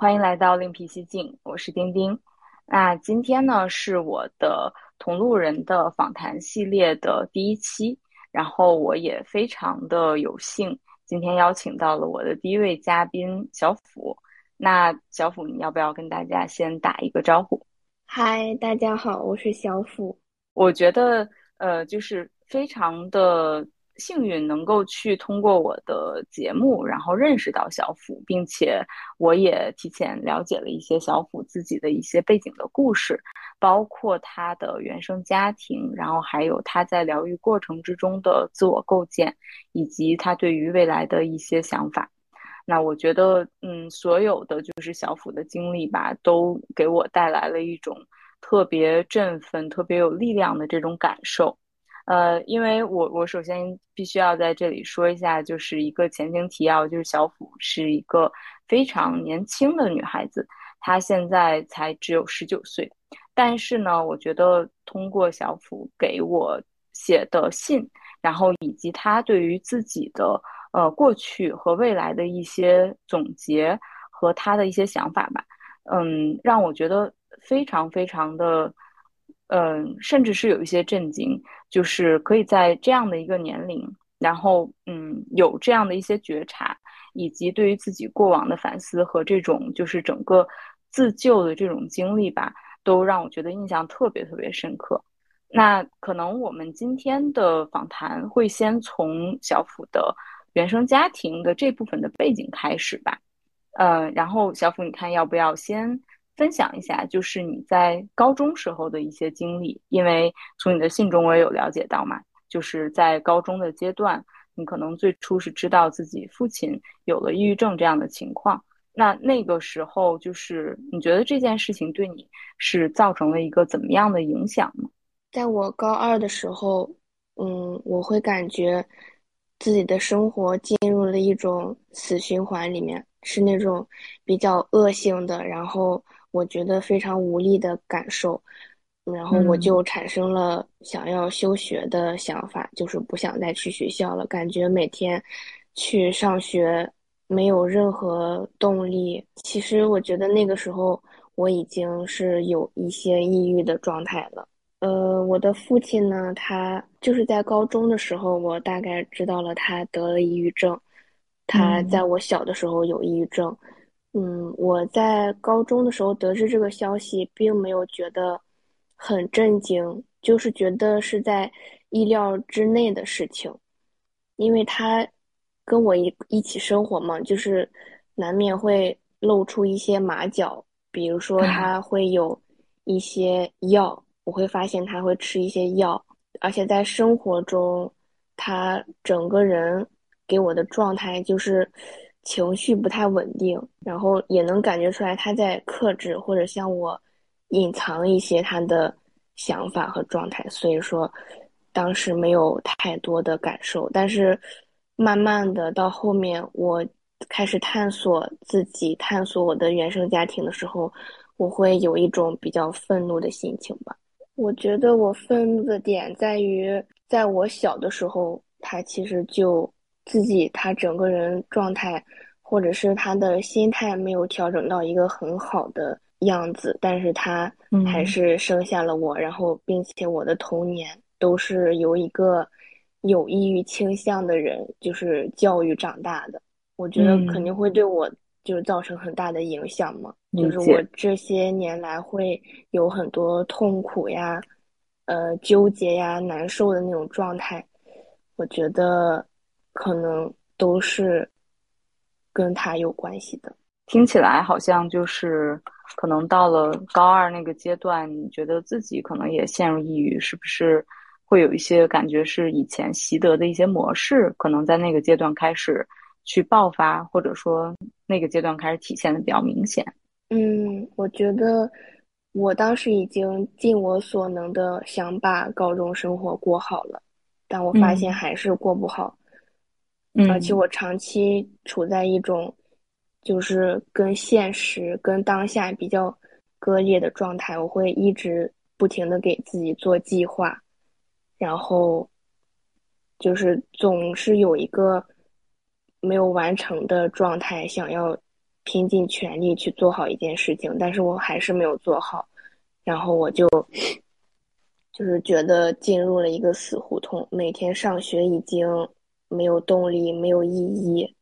欢迎来到另辟蹊径，我是丁丁。那今天呢是我的同路人的访谈系列的第一期，然后我也非常的有幸，今天邀请到了我的第一位嘉宾小虎。那小虎，你要不要跟大家先打一个招呼？嗨，大家好，我是小虎。我觉得，呃，就是非常的。幸运能够去通过我的节目，然后认识到小虎，并且我也提前了解了一些小虎自己的一些背景的故事，包括他的原生家庭，然后还有他在疗愈过程之中的自我构建，以及他对于未来的一些想法。那我觉得，嗯，所有的就是小虎的经历吧，都给我带来了一种特别振奋、特别有力量的这种感受。呃，因为我我首先必须要在这里说一下，就是一个前情提要，就是小虎是一个非常年轻的女孩子，她现在才只有十九岁，但是呢，我觉得通过小虎给我写的信，然后以及她对于自己的呃过去和未来的一些总结和她的一些想法吧，嗯，让我觉得非常非常的。嗯，甚至是有一些震惊，就是可以在这样的一个年龄，然后嗯，有这样的一些觉察，以及对于自己过往的反思和这种就是整个自救的这种经历吧，都让我觉得印象特别特别深刻。那可能我们今天的访谈会先从小虎的原生家庭的这部分的背景开始吧。呃，然后小虎，你看要不要先？分享一下，就是你在高中时候的一些经历，因为从你的信中我也有了解到嘛，就是在高中的阶段，你可能最初是知道自己父亲有了抑郁症这样的情况。那那个时候，就是你觉得这件事情对你是造成了一个怎么样的影响呢？在我高二的时候，嗯，我会感觉自己的生活进入了一种死循环里面，是那种比较恶性的，然后。我觉得非常无力的感受，然后我就产生了想要休学的想法，就是不想再去学校了。感觉每天去上学没有任何动力。其实我觉得那个时候我已经是有一些抑郁的状态了。呃，我的父亲呢，他就是在高中的时候，我大概知道了他得了抑郁症。他在我小的时候有抑郁症。嗯，我在高中的时候得知这个消息，并没有觉得很震惊，就是觉得是在意料之内的事情，因为他跟我一一起生活嘛，就是难免会露出一些马脚，比如说他会有一些药，我会发现他会吃一些药，而且在生活中，他整个人给我的状态就是。情绪不太稳定，然后也能感觉出来他在克制或者向我隐藏一些他的想法和状态，所以说当时没有太多的感受。但是慢慢的到后面，我开始探索自己、探索我的原生家庭的时候，我会有一种比较愤怒的心情吧。我觉得我愤怒的点在于，在我小的时候，他其实就。自己他整个人状态，或者是他的心态没有调整到一个很好的样子，但是他还是生下了我，然后并且我的童年都是由一个有抑郁倾向的人就是教育长大的，我觉得肯定会对我就是造成很大的影响嘛，就是我这些年来会有很多痛苦呀、呃纠结呀、难受的那种状态，我觉得。可能都是跟他有关系的。听起来好像就是可能到了高二那个阶段，你觉得自己可能也陷入抑郁，是不是会有一些感觉是以前习得的一些模式，可能在那个阶段开始去爆发，或者说那个阶段开始体现的比较明显？嗯，我觉得我当时已经尽我所能的想把高中生活过好了，但我发现还是过不好。而且我长期处在一种，就是跟现实、跟当下比较割裂的状态。我会一直不停的给自己做计划，然后就是总是有一个没有完成的状态，想要拼尽全力去做好一件事情，但是我还是没有做好，然后我就就是觉得进入了一个死胡同，每天上学已经没有动力，没有意义，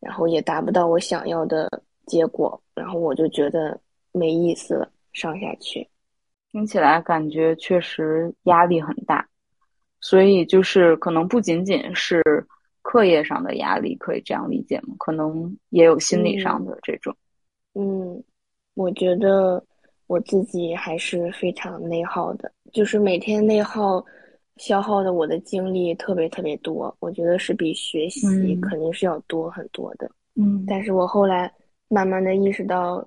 然后也达不到我想要的结果，然后我就觉得没意思了，上下去。听起来感觉确实压力很大，所以就是可能不仅仅是课业上的压力，可以这样理解吗？可能也有心理上的这种。嗯，我觉得我自己还是非常内耗的，就是每天内耗消耗的我的精力特别特别多，我觉得是比学习肯定是要多很多的。嗯，但是我后来慢慢的意识到，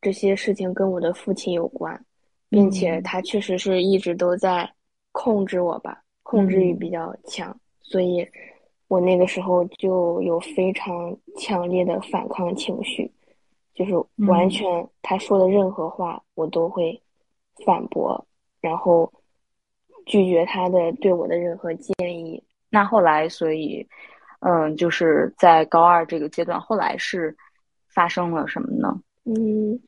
这些事情跟我的父亲有关。并且他确实是一直都在控制我吧，控制欲比较强，所以我那个时候就有非常强烈的反抗情绪，就是完全他说的任何话我都会反驳，然后拒绝他的对我的任何建议。那后来，所以，嗯，就是在高二这个阶段，后来是发生了什么呢？嗯，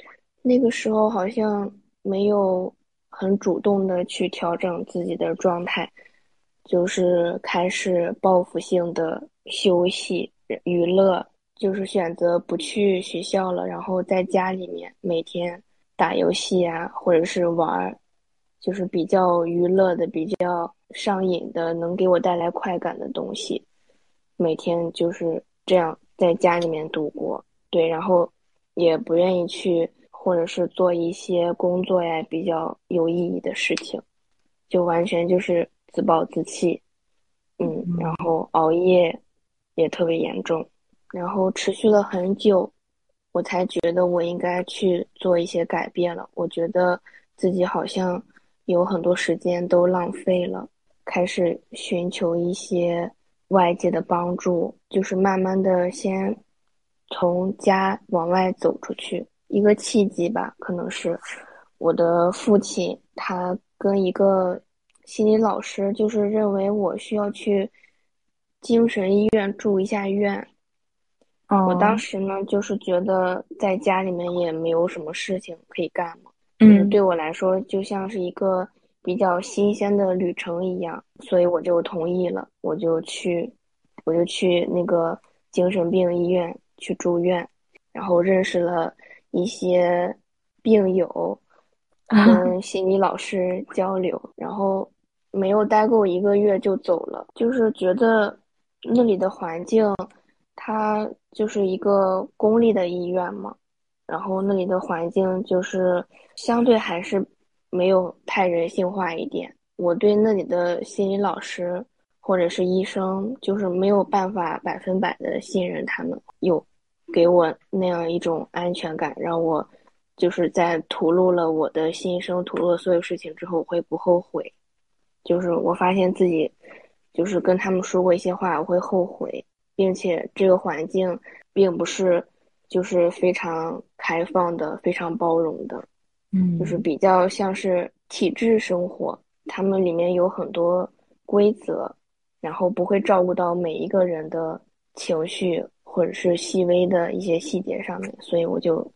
那个时候好像。没有很主动的去调整自己的状态，就是开始报复性的休息娱乐，就是选择不去学校了，然后在家里面每天打游戏啊，或者是玩，就是比较娱乐的、比较上瘾的，能给我带来快感的东西，每天就是这样在家里面度过。对，然后也不愿意去。或者是做一些工作呀比较有意义的事情，就完全就是自暴自弃，嗯，然后熬夜也特别严重，然后持续了很久，我才觉得我应该去做一些改变了。我觉得自己好像有很多时间都浪费了，开始寻求一些外界的帮助，就是慢慢的先从家往外走出去。一个契机吧，可能是我的父亲，他跟一个心理老师，就是认为我需要去精神医院住一下院。我当时呢，就是觉得在家里面也没有什么事情可以干嘛，嗯，对我来说就像是一个比较新鲜的旅程一样，所以我就同意了，我就去，我就去那个精神病医院去住院，然后认识了。一些病友 跟心理老师交流，然后没有待够一个月就走了，就是觉得那里的环境，它就是一个公立的医院嘛，然后那里的环境就是相对还是没有太人性化一点。我对那里的心理老师或者是医生，就是没有办法百分百的信任他们。有。给我那样一种安全感，让我就是在吐露了我的心声、吐露了所有事情之后，我会不后悔。就是我发现自己，就是跟他们说过一些话，我会后悔，并且这个环境并不是就是非常开放的、非常包容的，嗯，就是比较像是体制生活，他们里面有很多规则，然后不会照顾到每一个人的情绪。或者是细微的一些细节上面，所以我就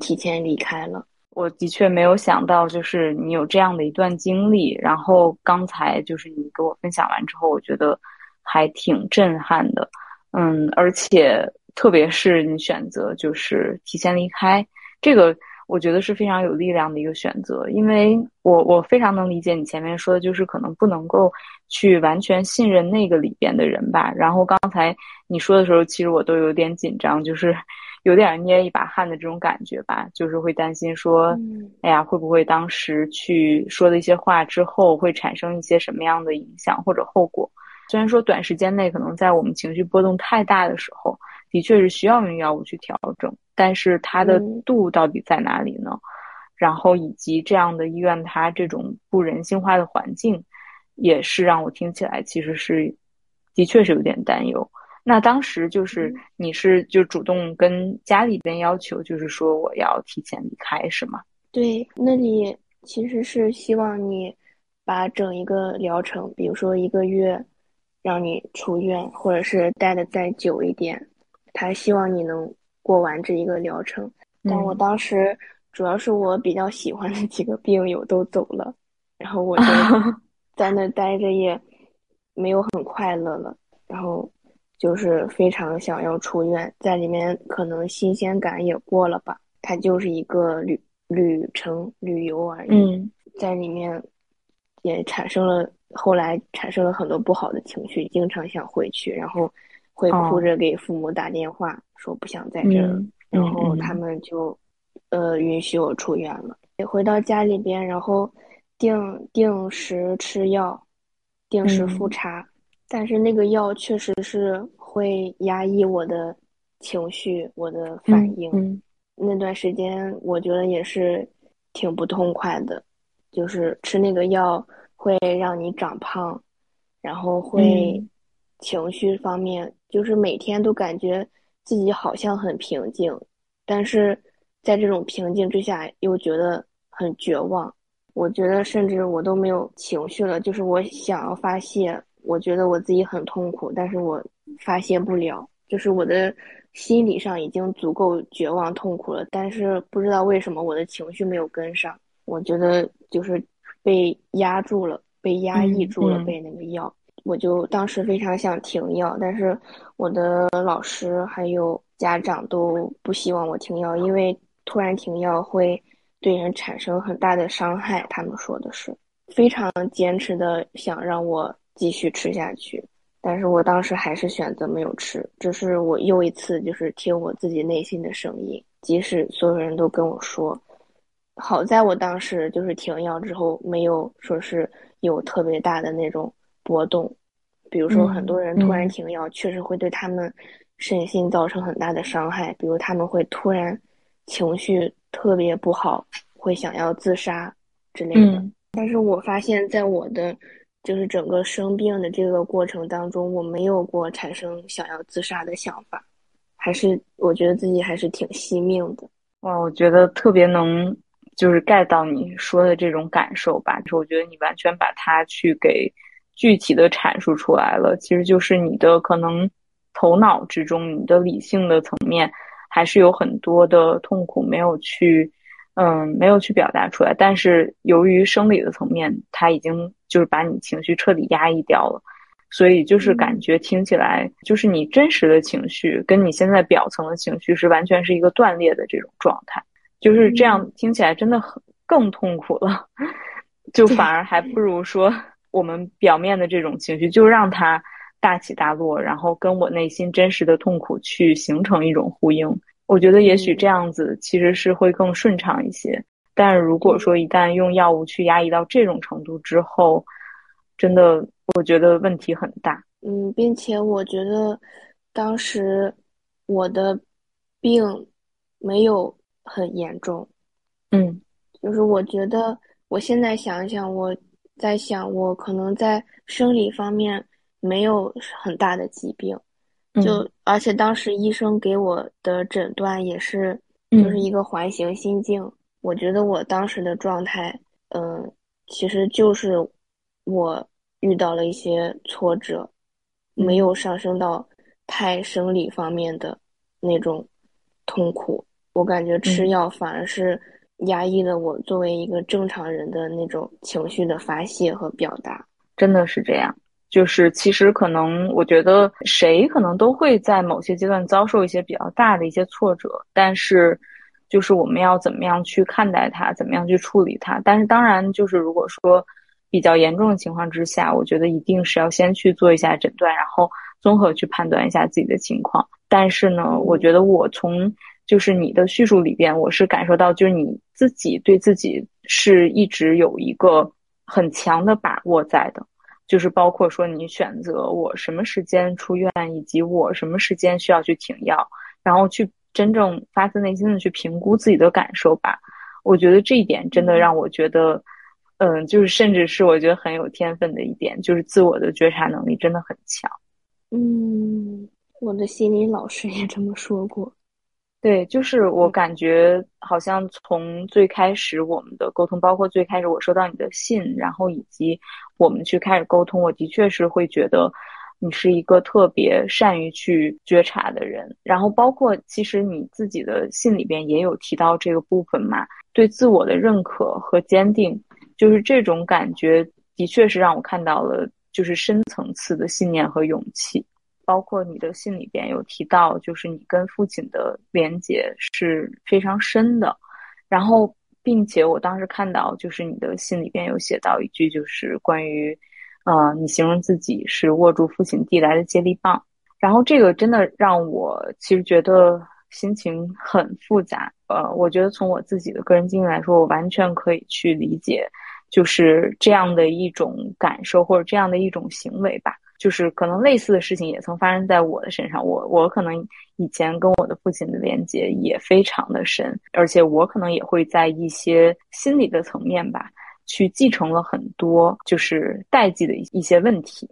提前离开了。我的确没有想到，就是你有这样的一段经历。然后刚才就是你给我分享完之后，我觉得还挺震撼的。嗯，而且特别是你选择就是提前离开，这个我觉得是非常有力量的一个选择。因为我我非常能理解你前面说的，就是可能不能够去完全信任那个里边的人吧。然后刚才。你说的时候，其实我都有点紧张，就是 有点捏一把汗的这种感觉吧，就是会担心说，哎呀，会不会当时去说的一些话之后，会产生一些什么样的影响或者后果？虽然说短时间内可能在我们情绪波动太大的时候，的确是需要用药物去调整，但是它的度到底在哪里呢？然后以及这样的医院，它这种不人性化的环境，也是让我听起来其实是的确是有点担忧。那当时就是你是就主动跟家里边要求，就是说我要提前离开，是吗？对，那里其实是希望你把整一个疗程，比如说一个月，让你出院，或者是待的再久一点。他希望你能过完这一个疗程。但我当时主要是我比较喜欢的几个病友都走了，然后我就 在那待着也没有很快乐了，然后就是非常想要出院，在里面可能新鲜感也过了吧，它就是一个旅旅程旅游而已，在里面也产生了后来产生了很多不好的情绪，经常想回去，然后会哭着给父母打电话说不想在这儿。然后他们就，呃，允许我出院了。回到家里边，然后定定时吃药，定时复查。但是那个药确实是会压抑我的情绪，我的反应。那段时间我觉得也是挺不痛快的，就是吃那个药会让你长胖，然后会情绪方面就是每天都感觉。自己好像很平静，但是在这种平静之下又觉得很绝望。我觉得甚至我都没有情绪了，就是我想要发泄，我觉得我自己很痛苦，但是我发泄不了，就是我的心理上已经足够绝望痛苦了，但是不知道为什么我的情绪没有跟上。我觉得就是被压住了，被压抑住了，被那个药。我就当时非常想停药，但是我的老师还有家长都不希望我停药，因为突然停药会对人产生很大的伤害。他们说的是非常坚持的想让我继续吃下去，但是我当时还是选择没有吃。这是我又一次就是听我自己内心的声音，即使所有人都跟我说，好在我当时就是停药之后没有说是有特别大的那种。波动，比如说很多人突然停药，确实会对他们身心造成很大的伤害。比如他们会突然情绪特别不好，会想要自杀之类的。但是我发现，在我的就是整个生病的这个过程当中，我没有过产生想要自杀的想法，还是我觉得自己还是挺惜命的。哇，我觉得特别能就是 get 到你说的这种感受吧，就是我觉得你完全把它去给。具体的阐述出来了，其实就是你的可能头脑之中，你的理性的层面还是有很多的痛苦没有去，嗯，没有去表达出来。但是由于生理的层面，它已经就是把你情绪彻底压抑掉了，所以就是感觉听起来就是你真实的情绪跟你现在表层的情绪是完全是一个断裂的这种状态，就是这样听起来真的很更痛苦了，就反而还不如说。我们表面的这种情绪，就让它大起大落，然后跟我内心真实的痛苦去形成一种呼应。我觉得也许这样子其实是会更顺畅一些。但如果说一旦用药物去压抑到这种程度之后，真的我觉得问题很大。嗯，并且我觉得当时我的病没有很严重。嗯，就是我觉得我现在想想我。在想，我可能在生理方面没有很大的疾病，就而且当时医生给我的诊断也是，就是一个环形心境。我觉得我当时的状态，嗯，其实就是我遇到了一些挫折，没有上升到太生理方面的那种痛苦。我感觉吃药反而是。压抑了我作为一个正常人的那种情绪的发泄和表达，真的是这样。就是其实可能，我觉得谁可能都会在某些阶段遭受一些比较大的一些挫折，但是就是我们要怎么样去看待它，怎么样去处理它。但是当然，就是如果说比较严重的情况之下，我觉得一定是要先去做一下诊断，然后综合去判断一下自己的情况。但是呢，我觉得我从。就是你的叙述里边，我是感受到，就是你自己对自己是一直有一个很强的把握在的，就是包括说你选择我什么时间出院，以及我什么时间需要去停药，然后去真正发自内心的去评估自己的感受吧。我觉得这一点真的让我觉得，嗯，就是甚至是我觉得很有天分的一点，就是自我的觉察能力真的很强。嗯，我的心理老师也这么说过。对，就是我感觉好像从最开始我们的沟通，包括最开始我收到你的信，然后以及我们去开始沟通，我的确是会觉得，你是一个特别善于去觉察的人。然后包括其实你自己的信里边也有提到这个部分嘛，对自我的认可和坚定，就是这种感觉的确是让我看到了就是深层次的信念和勇气。包括你的信里边有提到，就是你跟父亲的连接是非常深的，然后，并且我当时看到，就是你的信里边有写到一句，就是关于，呃，你形容自己是握住父亲递来的接力棒，然后这个真的让我其实觉得心情很复杂。呃，我觉得从我自己的个人经历来说，我完全可以去理解，就是这样的一种感受或者这样的一种行为吧。就是可能类似的事情也曾发生在我的身上，我我可能以前跟我的父亲的连接也非常的深，而且我可能也会在一些心理的层面吧，去继承了很多就是代际的一一些问题。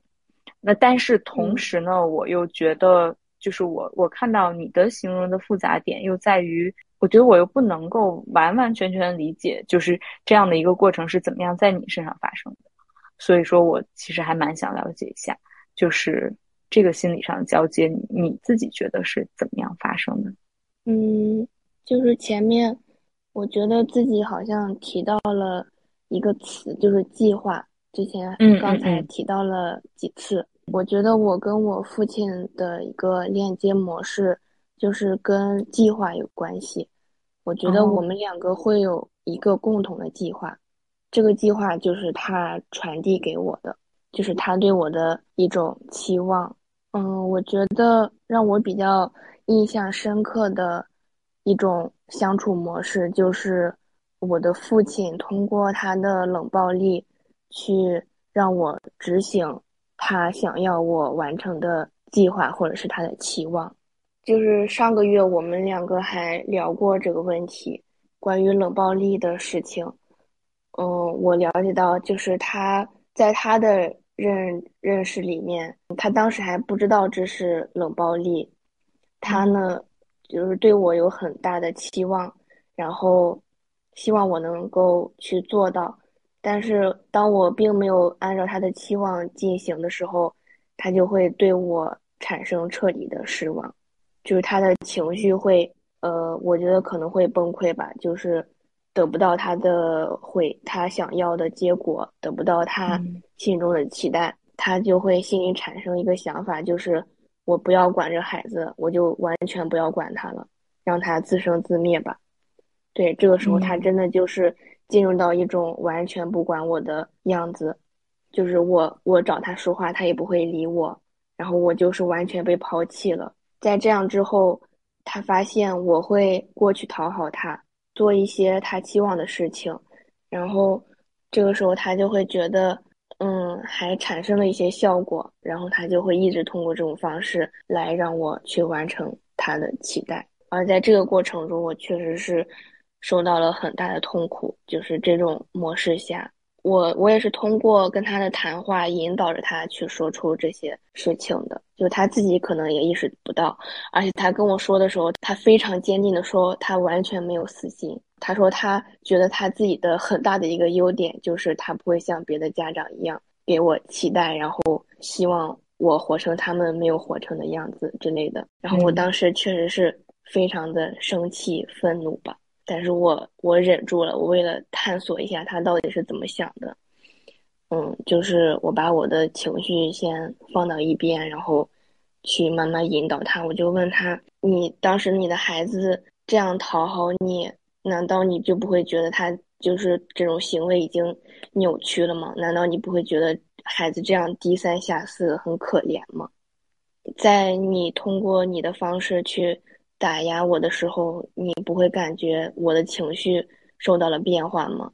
那但是同时呢，我又觉得，就是我我看到你的形容的复杂点又在于，我觉得我又不能够完完全全理解，就是这样的一个过程是怎么样在你身上发生的。所以说我其实还蛮想了解一下。就是这个心理上的交接，你你自己觉得是怎么样发生的？嗯，就是前面我觉得自己好像提到了一个词，就是计划。之前刚才提到了几次，我觉得我跟我父亲的一个链接模式就是跟计划有关系。我觉得我们两个会有一个共同的计划，这个计划就是他传递给我的。就是他对我的一种期望，嗯，我觉得让我比较印象深刻的一种相处模式，就是我的父亲通过他的冷暴力，去让我执行他想要我完成的计划，或者是他的期望。就是上个月我们两个还聊过这个问题，关于冷暴力的事情。嗯，我了解到，就是他。在他的认认识里面，他当时还不知道这是冷暴力，他呢就是对我有很大的期望，然后希望我能够去做到。但是当我并没有按照他的期望进行的时候，他就会对我产生彻底的失望，就是他的情绪会，呃，我觉得可能会崩溃吧，就是。得不到他的会，他想要的结果，得不到他心中的期待，他就会心里产生一个想法，就是我不要管这孩子，我就完全不要管他了，让他自生自灭吧。对，这个时候他真的就是进入到一种完全不管我的样子，就是我我找他说话，他也不会理我，然后我就是完全被抛弃了。在这样之后，他发现我会过去讨好他。做一些他期望的事情，然后这个时候他就会觉得，嗯，还产生了一些效果，然后他就会一直通过这种方式来让我去完成他的期待。而在这个过程中，我确实是受到了很大的痛苦，就是这种模式下。我我也是通过跟他的谈话引导着他去说出这些事情的，就他自己可能也意识不到，而且他跟我说的时候，他非常坚定的说他完全没有私心。他说他觉得他自己的很大的一个优点就是他不会像别的家长一样给我期待，然后希望我活成他们没有活成的样子之类的。然后我当时确实是非常的生气、愤怒吧。但是我我忍住了，我为了探索一下他到底是怎么想的，嗯，就是我把我的情绪先放到一边，然后去慢慢引导他。我就问他：“你当时你的孩子这样讨好你，难道你就不会觉得他就是这种行为已经扭曲了吗？难道你不会觉得孩子这样低三下四很可怜吗？在你通过你的方式去。”打压我的时候，你不会感觉我的情绪受到了变化吗？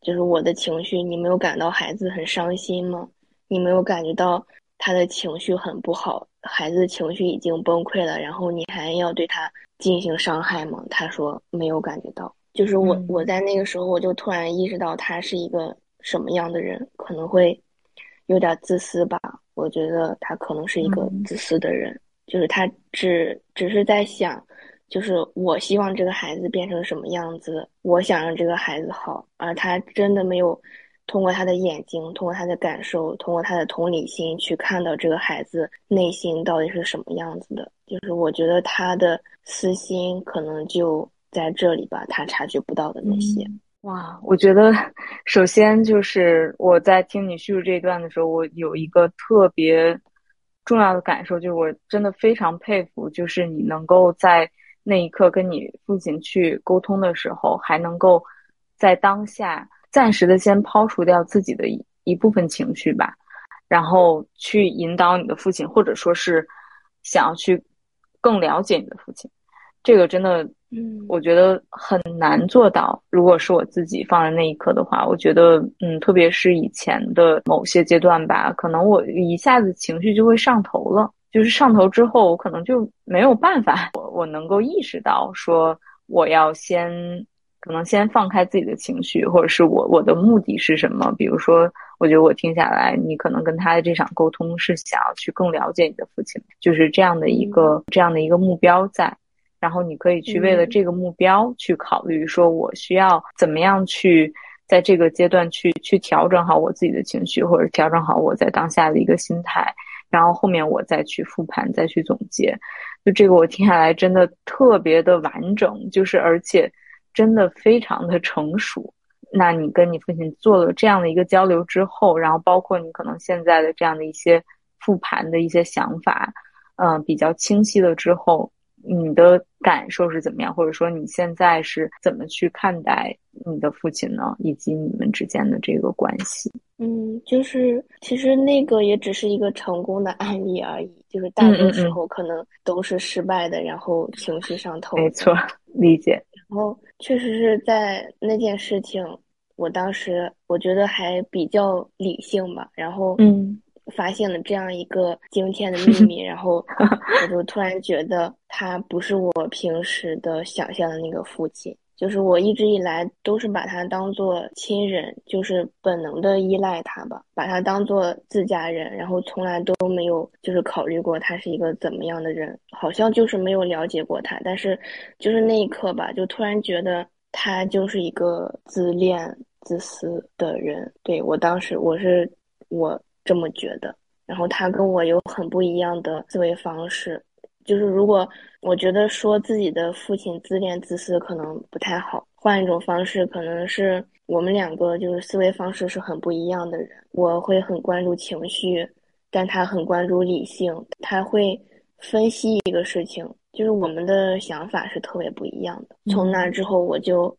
就是我的情绪，你没有感到孩子很伤心吗？你没有感觉到他的情绪很不好，孩子的情绪已经崩溃了，然后你还要对他进行伤害吗？他说没有感觉到。就是我，我在那个时候，我就突然意识到他是一个什么样的人，可能会有点自私吧。我觉得他可能是一个自私的人。就是他只只是在想，就是我希望这个孩子变成什么样子，我想让这个孩子好，而他真的没有通过他的眼睛，通过他的感受，通过他的同理心去看到这个孩子内心到底是什么样子的。就是我觉得他的私心可能就在这里吧，他察觉不到的那些。哇，我觉得首先就是我在听你叙述这一段的时候，我有一个特别重要的感受，就是我真的非常佩服，就是你能够在那一刻跟你父亲去沟通的时候，还能够在当下。暂时的先抛除掉自己的一一部分情绪吧，然后去引导你的父亲，或者说是想要去更了解你的父亲，这个真的，嗯，我觉得很难做到。如果是我自己放在那一刻的话，我觉得，嗯，特别是以前的某些阶段吧，可能我一下子情绪就会上头了，就是上头之后，我可能就没有办法，我我能够意识到说我要先。可能先放开自己的情绪，或者是我我的目的是什么？比如说，我觉得我听下来，你可能跟他的这场沟通是想要去更了解你的父亲，就是这样的一个这样的一个目标在。然后你可以去为了这个目标去考虑，说我需要怎么样去在这个阶段去去调整好我自己的情绪，或者调整好我在当下的一个心态，然后后面我再去复盘，再去总结。就这个我听下来真的特别的完整，就是而且。真的非常的成熟。那你跟你父亲做了这样的一个交流之后，然后包括你可能现在的这样的一些复盘的一些想法，嗯，比较清晰了之后，你的感受是怎么样？或者说你现在是怎么去看待你的父亲呢？以及你们之间的这个关系？嗯，就是其实那个也只是一个成功的案例而已，就是大多时候可能都是失败的，然后情绪上头。没错，理解。然后确实是在那件事情，我当时我觉得还比较理性吧，然后嗯，发现了这样一个惊天的秘密，然后我就突然觉得他不是我平时的想象的那个父亲。就是我一直以来都是把他当做亲人，就是本能的依赖他吧，把他当做自家人，然后从来都没有就是考虑过他是一个怎么样的人，好像就是没有了解过他。但是就是那一刻吧，就突然觉得他就是一个自恋、自私的人。对我当时我是我这么觉得，然后他跟我有很不一样的思维方式。就是如果我觉得说自己的父亲自恋自私可能不太好，换一种方式，可能是我们两个就是思维方式是很不一样的人。我会很关注情绪，但他很关注理性，他会分析一个事情，就是我们的想法是特别不一样的。从那之后，我就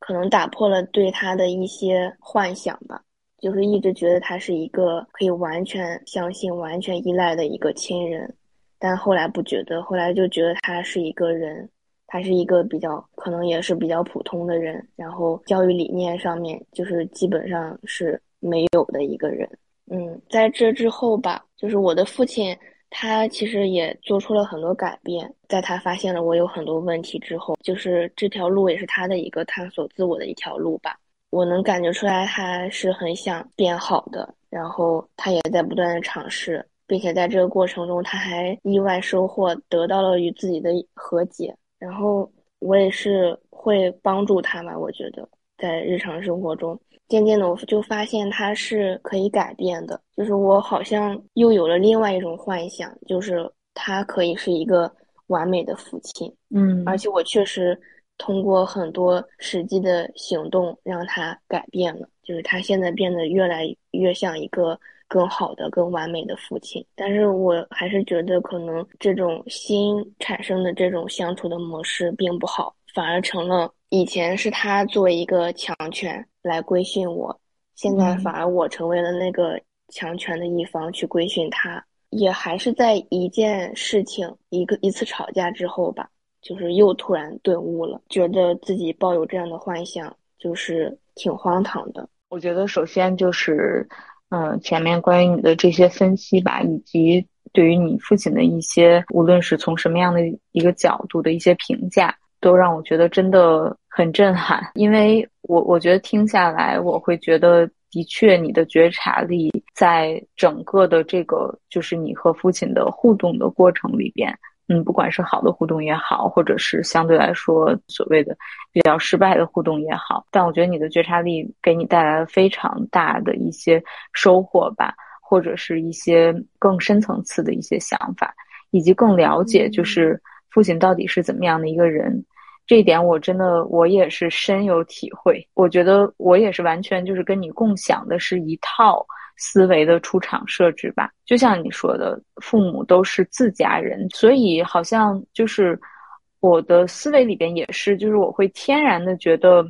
可能打破了对他的一些幻想吧，就是一直觉得他是一个可以完全相信、完全依赖的一个亲人。但后来不觉得，后来就觉得他是一个人，他是一个比较可能也是比较普通的人，然后教育理念上面就是基本上是没有的一个人。嗯，在这之后吧，就是我的父亲，他其实也做出了很多改变，在他发现了我有很多问题之后，就是这条路也是他的一个探索自我的一条路吧。我能感觉出来他是很想变好的，然后他也在不断的尝试。并且在这个过程中，他还意外收获得到了与自己的和解。然后我也是会帮助他嘛，我觉得在日常生活中，渐渐的我就发现他是可以改变的。就是我好像又有了另外一种幻想，就是他可以是一个完美的父亲。嗯，而且我确实通过很多实际的行动让他改变了，就是他现在变得越来越像一个。更好的、更完美的父亲，但是我还是觉得，可能这种新产生的这种相处的模式并不好，反而成了以前是他作为一个强权来规训我，现在反而我成为了那个强权的一方去规训他，也还是在一件事情、一个一次吵架之后吧，就是又突然顿悟了，觉得自己抱有这样的幻想，就是挺荒唐的。我觉得首先就是。嗯，前面关于你的这些分析吧，以及对于你父亲的一些，无论是从什么样的一个角度的一些评价，都让我觉得真的很震撼。因为我我觉得听下来，我会觉得的确你的觉察力在整个的这个就是你和父亲的互动的过程里边，嗯，不管是好的互动也好，或者是相对来说所谓的比较失败的互动也好，但我觉得你的觉察力给你带来了非常大的一些收获吧，或者是一些更深层次的一些想法，以及更了解就是父亲到底是怎么样的一个人。这一点我真的我也是深有体会。我觉得我也是完全就是跟你共享的是一套思维的出厂设置吧。就像你说的，父母都是自家人，所以好像就是我的思维里边也是，就是我会天然的觉得，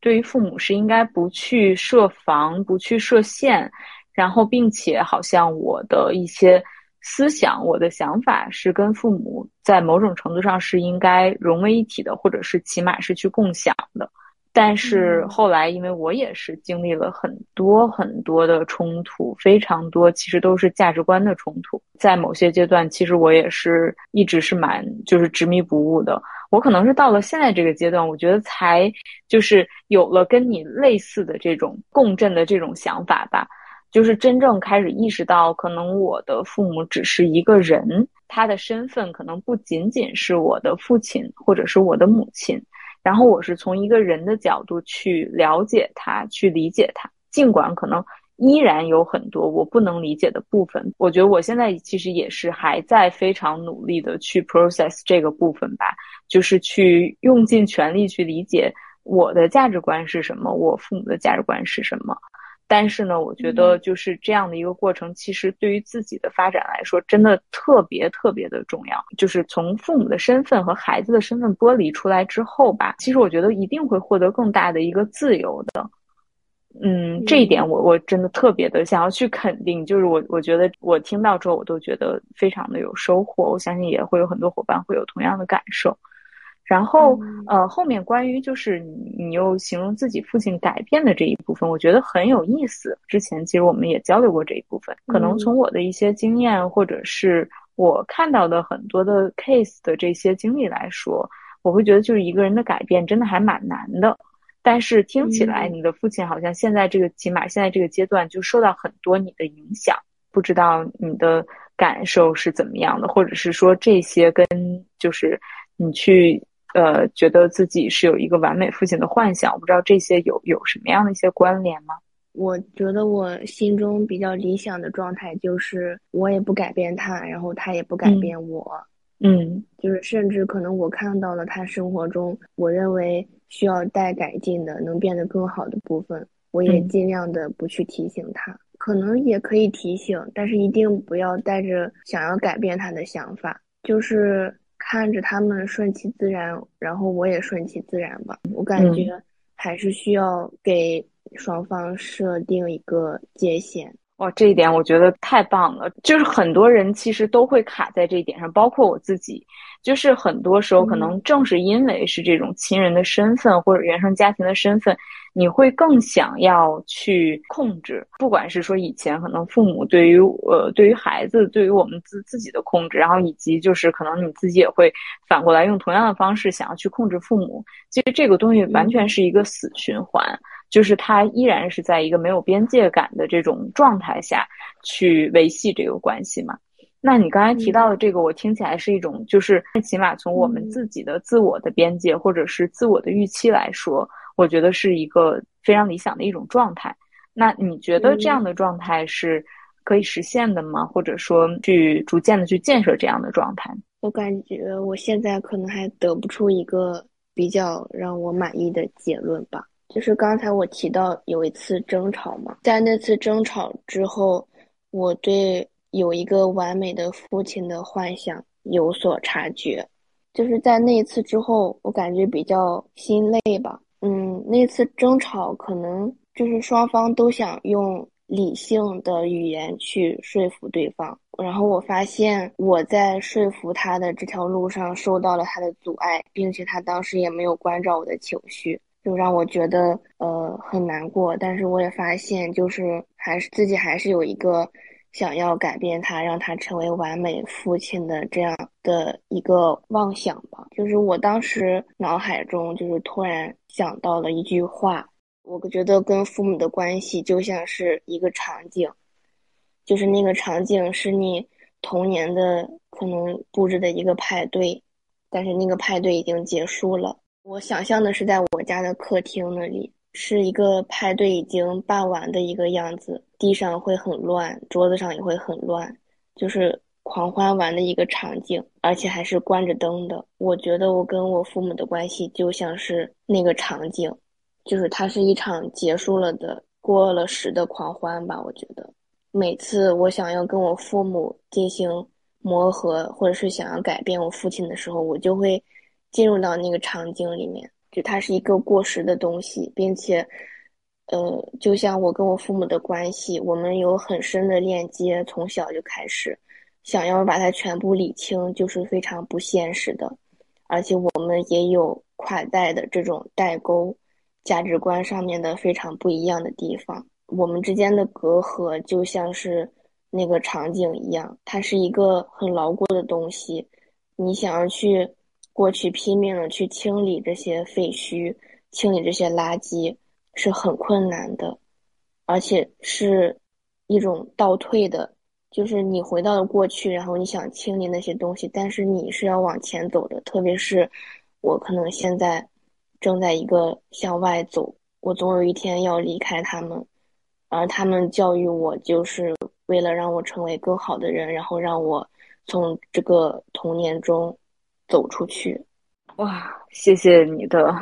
对于父母是应该不去设防、不去设限，然后并且好像我的一些。思想，我的想法是跟父母在某种程度上是应该融为一体的，或者是起码是去共享的。但是后来，因为我也是经历了很多很多的冲突，非常多，其实都是价值观的冲突。在某些阶段，其实我也是一直是蛮就是执迷不悟的。我可能是到了现在这个阶段，我觉得才就是有了跟你类似的这种共振的这种想法吧。就是真正开始意识到，可能我的父母只是一个人，他的身份可能不仅仅是我的父亲或者是我的母亲，然后我是从一个人的角度去了解他，去理解他，尽管可能依然有很多我不能理解的部分。我觉得我现在其实也是还在非常努力的去 process 这个部分吧，就是去用尽全力去理解我的价值观是什么，我父母的价值观是什么。但是呢，我觉得就是这样的一个过程，其实对于自己的发展来说，真的特别特别的重要。就是从父母的身份和孩子的身份剥离出来之后吧，其实我觉得一定会获得更大的一个自由的。嗯，这一点我我真的特别的想要去肯定。就是我我觉得我听到之后，我都觉得非常的有收获。我相信也会有很多伙伴会有同样的感受。然后，呃，后面关于就是你你又形容自己父亲改变的这一部分，我觉得很有意思。之前其实我们也交流过这一部分，可能从我的一些经验，或者是我看到的很多的 case 的这些经历来说，我会觉得就是一个人的改变真的还蛮难的。但是听起来你的父亲好像现在这个起码现在这个阶段就受到很多你的影响，不知道你的感受是怎么样的，或者是说这些跟就是你去。呃，觉得自己是有一个完美父亲的幻想，我不知道这些有有什么样的一些关联吗？我觉得我心中比较理想的状态就是我也不改变他，然后他也不改变我。嗯，就是甚至可能我看到了他生活中我认为需要待改进的、能变得更好的部分，我也尽量的不去提醒他。可能也可以提醒，但是一定不要带着想要改变他的想法，就是。看着他们顺其自然，然后我也顺其自然吧。我感觉还是需要给双方设定一个界限。哇，这一点我觉得太棒了！就是很多人其实都会卡在这一点上，包括我自己。就是很多时候，可能正是因为是这种亲人的身份或者原生家庭的身份，你会更想要去控制。不管是说以前可能父母对于呃对于孩子对于我们自自己的控制，然后以及就是可能你自己也会反过来用同样的方式想要去控制父母。其实这个东西完全是一个死循环，就是他依然是在一个没有边界感的这种状态下去维系这个关系嘛。那你刚才提到的这个，我听起来是一种，就是起码从我们自己的自我的边界或者是自我的预期来说，我觉得是一个非常理想的一种状态。那你觉得这样的状态是可以实现的吗？或者说去逐渐的去建设这样的状态？我感觉我现在可能还得不出一个比较让我满意的结论吧。就是刚才我提到有一次争吵嘛，在那次争吵之后，我对。有一个完美的父亲的幻想有所察觉，就是在那一次之后，我感觉比较心累吧。嗯，那次争吵可能就是双方都想用理性的语言去说服对方，然后我发现我在说服他的这条路上受到了他的阻碍，并且他当时也没有关照我的情绪，就让我觉得呃很难过。但是我也发现，就是还是自己还是有一个。想要改变他，让他成为完美父亲的这样的一个妄想吧，就是我当时脑海中就是突然想到了一句话，我觉得跟父母的关系就像是一个场景，就是那个场景是你童年的可能布置的一个派对，但是那个派对已经结束了。我想象的是在我家的客厅那里，是一个派对已经办完的一个样子，地上会很乱，桌子上也会很乱，就是狂欢完的一个场景，而且还是关着灯的。我觉得我跟我父母的关系就像是那个场景，就是它是一场结束了的过了时的狂欢吧。我觉得每次我想要跟我父母进行磨合，或者是想要改变我父亲的时候，我就会。进入到那个场景里面，就它是一个过时的东西，并且，呃，就像我跟我父母的关系，我们有很深的链接，从小就开始，想要把它全部理清，就是非常不现实的，而且我们也有跨代的这种代沟，价值观上面的非常不一样的地方，我们之间的隔阂就像是那个场景一样，它是一个很牢固的东西，你想要去。过去拼命的去清理这些废墟，清理这些垃圾是很困难的，而且是一种倒退的，就是你回到了过去，然后你想清理那些东西，但是你是要往前走的。特别是我可能现在正在一个向外走，我总有一天要离开他们，而他们教育我，就是为了让我成为更好的人，然后让我从这个童年中。走出去，哇！谢谢你的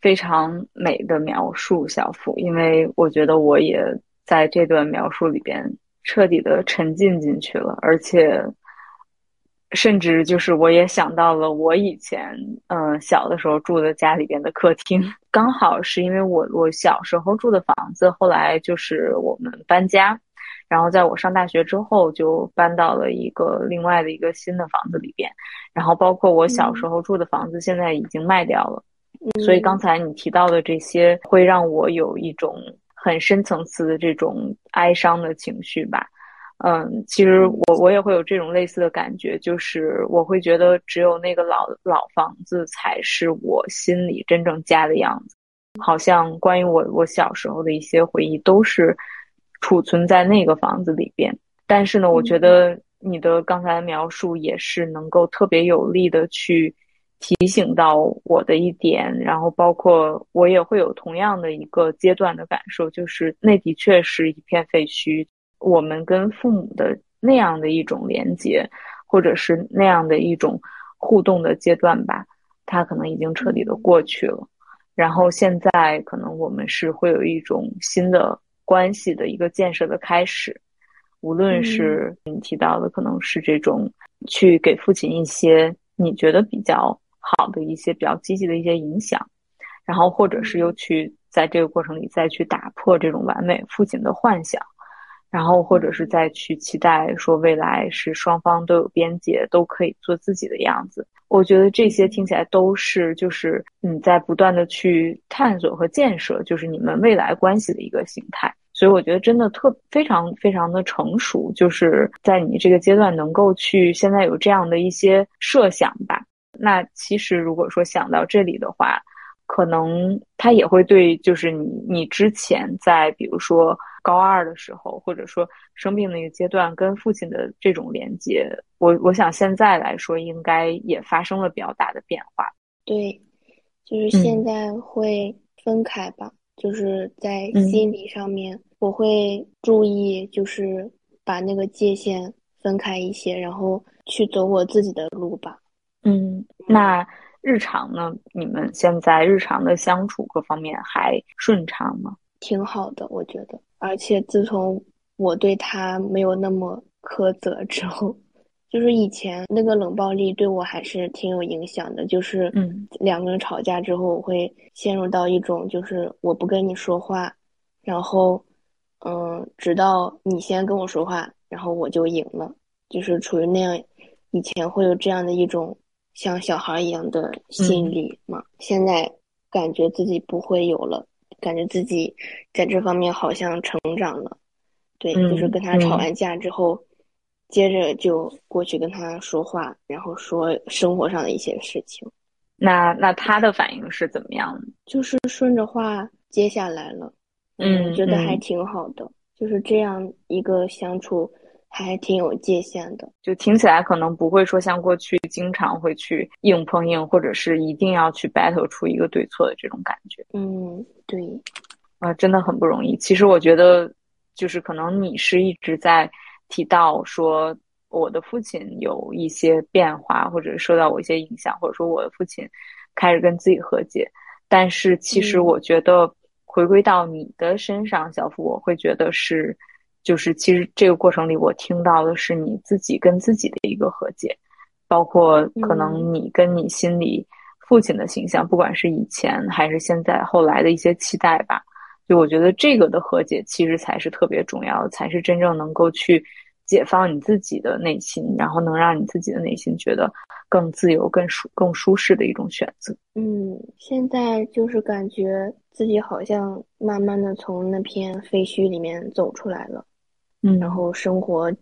非常美的描述，小付。因为我觉得我也在这段描述里边彻底的沉浸进去了，而且甚至就是我也想到了我以前嗯小的时候住的家里边的客厅，刚好是因为我我小时候住的房子，后来就是我们搬家。然后在我上大学之后，就搬到了一个另外的一个新的房子里边，然后包括我小时候住的房子，现在已经卖掉了。所以刚才你提到的这些，会让我有一种很深层次的这种哀伤的情绪吧。嗯，其实我我也会有这种类似的感觉，就是我会觉得只有那个老老房子才是我心里真正家的样子。好像关于我我小时候的一些回忆都是。储存在那个房子里边，但是呢，我觉得你的刚才描述也是能够特别有力的去提醒到我的一点，然后包括我也会有同样的一个阶段的感受，就是那的确是一片废墟。我们跟父母的那样的一种连接，或者是那样的一种互动的阶段吧，它可能已经彻底的过去了。然后现在可能我们是会有一种新的。关系的一个建设的开始，无论是你提到的，可能是这种去给父亲一些你觉得比较好的一些比较积极的一些影响，然后或者是又去在这个过程里再去打破这种完美父亲的幻想，然后或者是再去期待说未来是双方都有边界，都可以做自己的样子。我觉得这些听起来都是就是你在不断的去探索和建设，就是你们未来关系的一个形态。所以我觉得真的特非常非常的成熟，就是在你这个阶段能够去现在有这样的一些设想吧。那其实如果说想到这里的话，可能他也会对就是你你之前在比如说。高二的时候，或者说生病那个阶段，跟父亲的这种连接，我我想现在来说，应该也发生了比较大的变化。对，就是现在会分开吧，就是在心理上面，我会注意，就是把那个界限分开一些，然后去走我自己的路吧。嗯，那日常呢？你们现在日常的相处各方面还顺畅吗？挺好的，我觉得。而且自从我对他没有那么苛责之后，就是以前那个冷暴力对我还是挺有影响的。就是嗯，两个人吵架之后，我会陷入到一种就是我不跟你说话，然后嗯，直到你先跟我说话，然后我就赢了，就是处于那样。以前会有这样的一种像小孩一样的心理嘛，现在感觉自己不会有了。感觉自己在这方面好像成长了，对，就是跟他吵完架之后，接着就过去跟他说话，然后说生活上的一些事情。那那他的反应是怎么样的？就是顺着话接下来了，嗯，我觉得还挺好的。就是这样一个相处，还挺有界限的。就听起来可能不会说像过去经常会去硬碰硬，或者是一定要去 battle 出一个对错的这种感觉。嗯，对，啊，真的很不容易。其实我觉得，就是可能你是一直在提到说。我的父亲有一些变化，或者受到我一些影响，或者说我的父亲开始跟自己和解。但是其实我觉得回归到你的身上，小付，我会觉得是，就是其实这个过程里，我听到的是你自己跟自己的一个和解，包括可能你跟你心里父亲的形象，不管是以前还是现在，后来的一些期待吧。就我觉得这个的和解，其实才是特别重要的，才是真正能够去。解放你自己的内心，然后能让你自己的内心觉得更自由、更舒、更舒适的一种选择。嗯，现在就是感觉自己好像慢慢的从那片废墟里面走出来了。嗯，然后生活，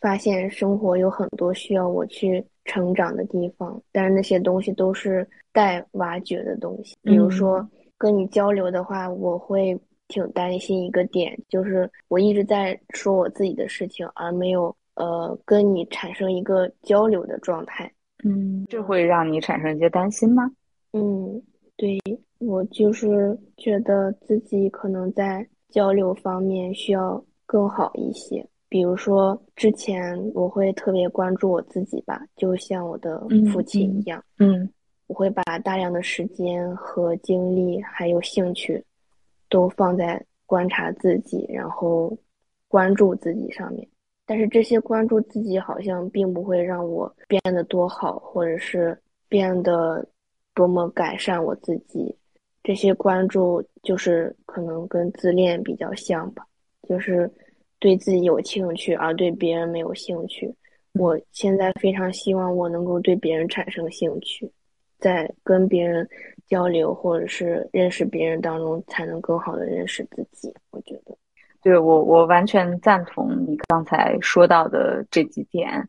发现生活有很多需要我去成长的地方，但是那些东西都是待挖掘的东西。比如说跟你交流的话，我会。挺担心一个点，就是我一直在说我自己的事情，而没有呃跟你产生一个交流的状态。嗯，这会让你产生一些担心吗？嗯，对我就是觉得自己可能在交流方面需要更好一些。比如说之前我会特别关注我自己吧，就像我的父亲一样。嗯，我会把大量的时间和精力还有兴趣。都放在观察自己，然后关注自己上面，但是这些关注自己好像并不会让我变得多好，或者是变得多么改善我自己。这些关注就是可能跟自恋比较像吧，就是对自己有兴趣而对别人没有兴趣。我现在非常希望我能够对别人产生兴趣。在跟别人交流或者是认识别人当中，才能更好的认识自己。我觉得，对我我完全赞同你刚才说到的这几点。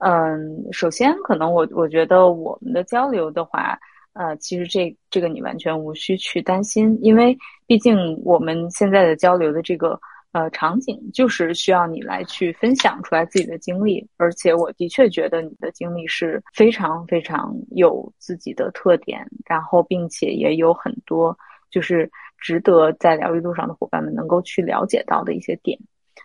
嗯，首先，可能我我觉得我们的交流的话，呃，其实这这个你完全无需去担心，因为毕竟我们现在的交流的这个。呃，场景就是需要你来去分享出来自己的经历，而且我的确觉得你的经历是非常非常有自己的特点，然后并且也有很多就是值得在疗愈路上的伙伴们能够去了解到的一些点，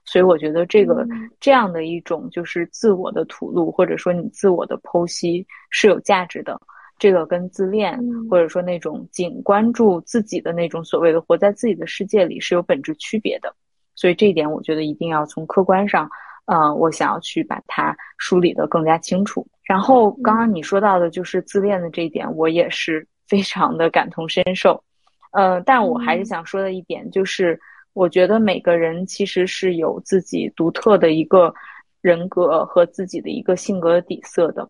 所以我觉得这个这样的一种就是自我的吐露，或者说你自我的剖析是有价值的，这个跟自恋或者说那种仅关注自己的那种所谓的活在自己的世界里是有本质区别的。所以这一点，我觉得一定要从客观上，呃，我想要去把它梳理的更加清楚。然后刚刚你说到的就是自恋的这一点，我也是 非常的感同身受。呃，但我还是想说的一点就是，我觉得每个人其实是有自己独特的一个人格和自己的一个性格的底色的。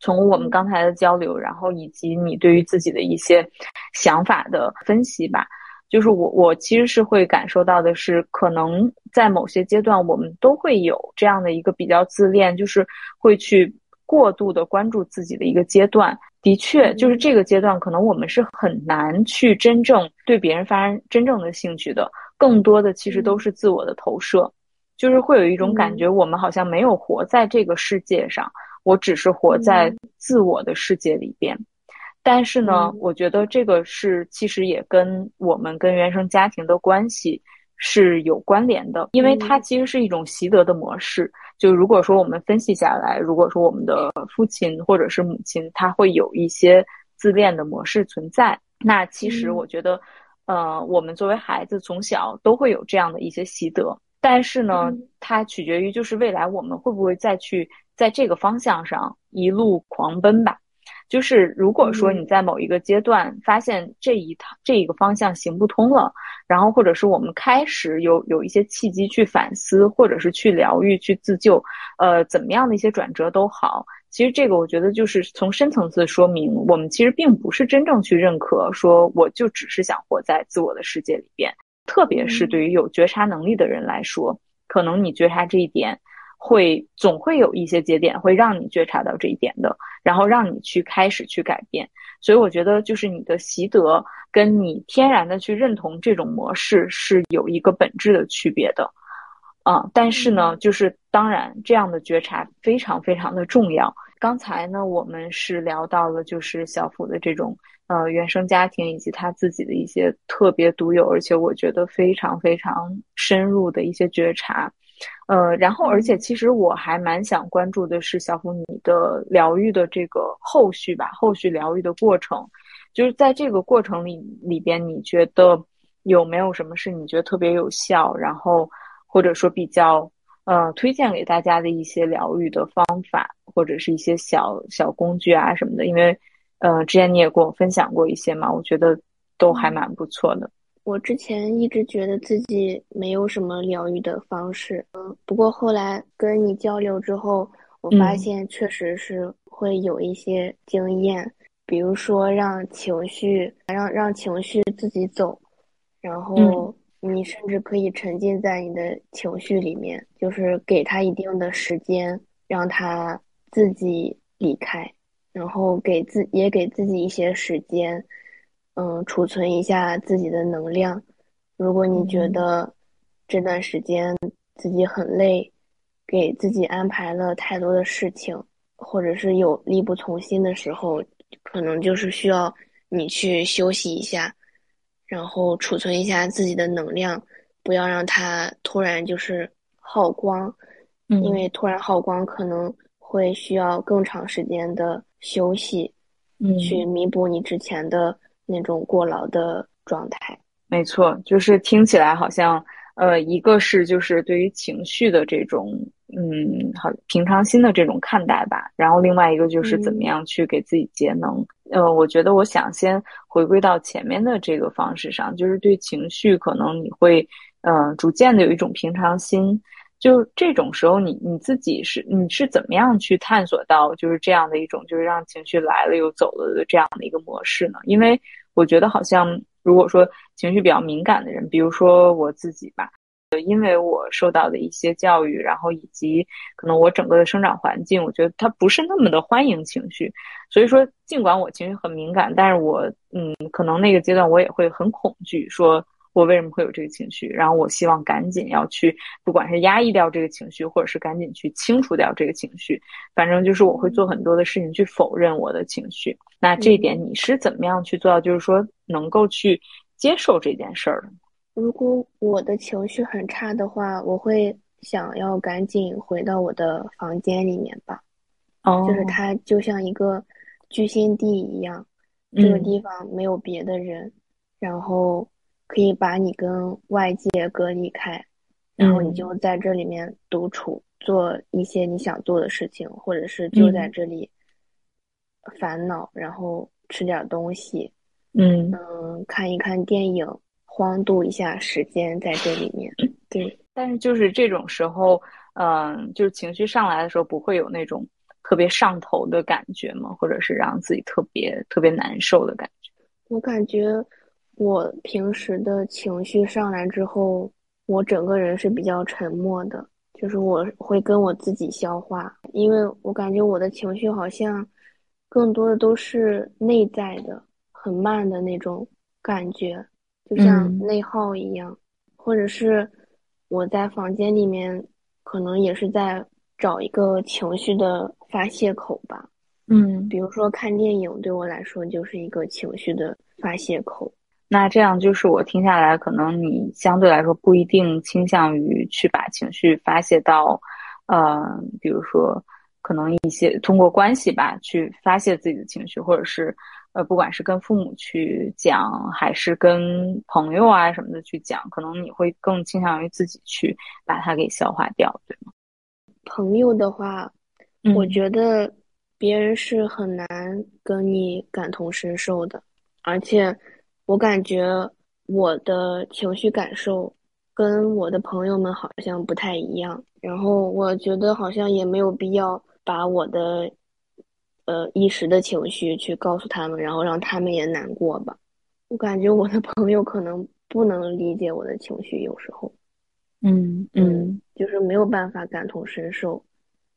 从我们刚才的交流，然后以及你对于自己的一些想法的分析吧。就是我，我其实是会感受到的是，可能在某些阶段，我们都会有这样的一个比较自恋，就是会去过度的关注自己的一个阶段。的确，就是这个阶段，可能我们是很难去真正对别人发生真正的兴趣的，更多的其实都是自我的投射，就是会有一种感觉，我们好像没有活在这个世界上，我只是活在自我的世界里边。但是呢，我觉得这个是其实也跟我们跟原生家庭的关系是有关联的，因为它其实是一种习得的模式。就如果说我们分析下来，如果说我们的父亲或者是母亲他会有一些自恋的模式存在，那其实我觉得，呃，我们作为孩子从小都会有这样的一些习得。但是呢，它取决于就是未来我们会不会再去在这个方向上一路狂奔吧。就是如果说你在某一个阶段发现这一套这一个方向行不通了，然后或者是我们开始有有一些契机去反思，或者是去疗愈、去自救，呃，怎么样的一些转折都好。其实这个我觉得就是从深层次说明，我们其实并不是真正去认可说我就只是想活在自我的世界里边。特别是对于有觉察能力的人来说，可能你觉察这一点。会总会有一些节点会让你觉察到这一点的，然后让你去开始去改变。所以我觉得，就是你的习得跟你天然的去认同这种模式是有一个本质的区别的。啊，但是呢，就是当然这样的觉察非常非常的重要。刚才呢，我们是聊到了就是小福的这种呃原生家庭以及他自己的一些特别独有，而且我觉得非常非常深入的一些觉察。呃，然后而且其实我还蛮想关注的是小虎你的疗愈的这个后续吧，后续疗愈的过程，就是在这个过程里里边，你觉得有没有什么是你觉得特别有效，然后。或者说比较呃推荐给大家的一些疗愈的方法，或者是一些小小工具啊什么的，因为呃之前你也跟我分享过一些嘛，我觉得都还蛮不错的。我之前一直觉得自己没有什么疗愈的方式，嗯，不过后来跟你交流之后，我发现确实是会有一些经验，比如说让情绪让让情绪自己走，然后。你甚至可以沉浸在你的情绪里面，就是给他一定的时间，让他自己离开，然后给自也给自己一些时间，嗯，储存一下自己的能量。如果你觉得这段时间自己很累，给自己安排了太多的事情，或者是有力不从心的时候，可能就是需要你去休息一下。然后储存一下自己的能量，不要让它突然就是耗光，嗯因为突然耗光可能会需要更长时间的休息，嗯，去弥补你之前的那种过劳的状态。没错，就是听起来好像，呃，一个是就是对于情绪的这种，嗯，好平常心的这种看待吧，然后另外一个就是怎么样去给自己节能。呃，我觉得我想先回归到前面的这个方式上，就是对情绪，可能你会，嗯，逐渐的有一种平常心。就这种时候，你你自己是你是怎么样去探索到就是这样的一种，就是让情绪来了又走了的这样的一个模式呢？因为我觉得好像如果说情绪比较敏感的人，比如说我自己吧。呃因为我受到的一些教育，然后以及可能我整个的生长环境，我觉得他不是那么的欢迎情绪，所以说尽管我情绪很敏感，但是我嗯，可能那个阶段我也会很恐惧，说我为什么会有这个情绪，然后我希望赶紧要去，不管是压抑掉这个情绪，或者是赶紧去清除掉这个情绪，反正就是我会做很多的事情去否认我的情绪。那这一点你是怎么样去做到，就是说能够去接受这件事儿的？如果我的情绪很差的话，我会想要赶紧回到我的房间里面吧。哦，就是它就像一个居心地一样，这个地方没有别的人，然后可以把你跟外界隔离开，然后你就在这里面独处，做一些你想做的事情，或者是就在这里烦恼，然后吃点东西，嗯嗯，看一看电影。荒度一下时间在这里面，对。但是就是这种时候，嗯，就是情绪上来的时候，不会有那种特别上头的感觉吗？或者是让自己特别特别难受的感觉？我感觉我平时的情绪上来之后，我整个人是比较沉默的，就是我会跟我自己消化，因为我感觉我的情绪好像更多的都是内在的，很慢的那种感觉。就像内耗一样，或者是我在房间里面，可能也是在找一个情绪的发泄口吧。嗯，比如说看电影，对我来说就是一个情绪的发泄口。那这样就是我听下来，可能你相对来说不一定倾向于去把情绪发泄到，呃，比如说可能一些通过关系吧去发泄自己的情绪，或者是。呃，不管是跟父母去讲，还是跟朋友啊什么的去讲，可能你会更倾向于自己去把它给消化掉，对吗？朋友的话，我觉得别人是很难跟你感同身受的，而且我感觉我的情绪感受跟我的朋友们好像不太一样，然后我觉得好像也没有必要把我的。呃，一时的情绪去告诉他们，然后让他们也难过吧。我感觉我的朋友可能不能理解我的情绪，有时候，嗯嗯，就是没有办法感同身受，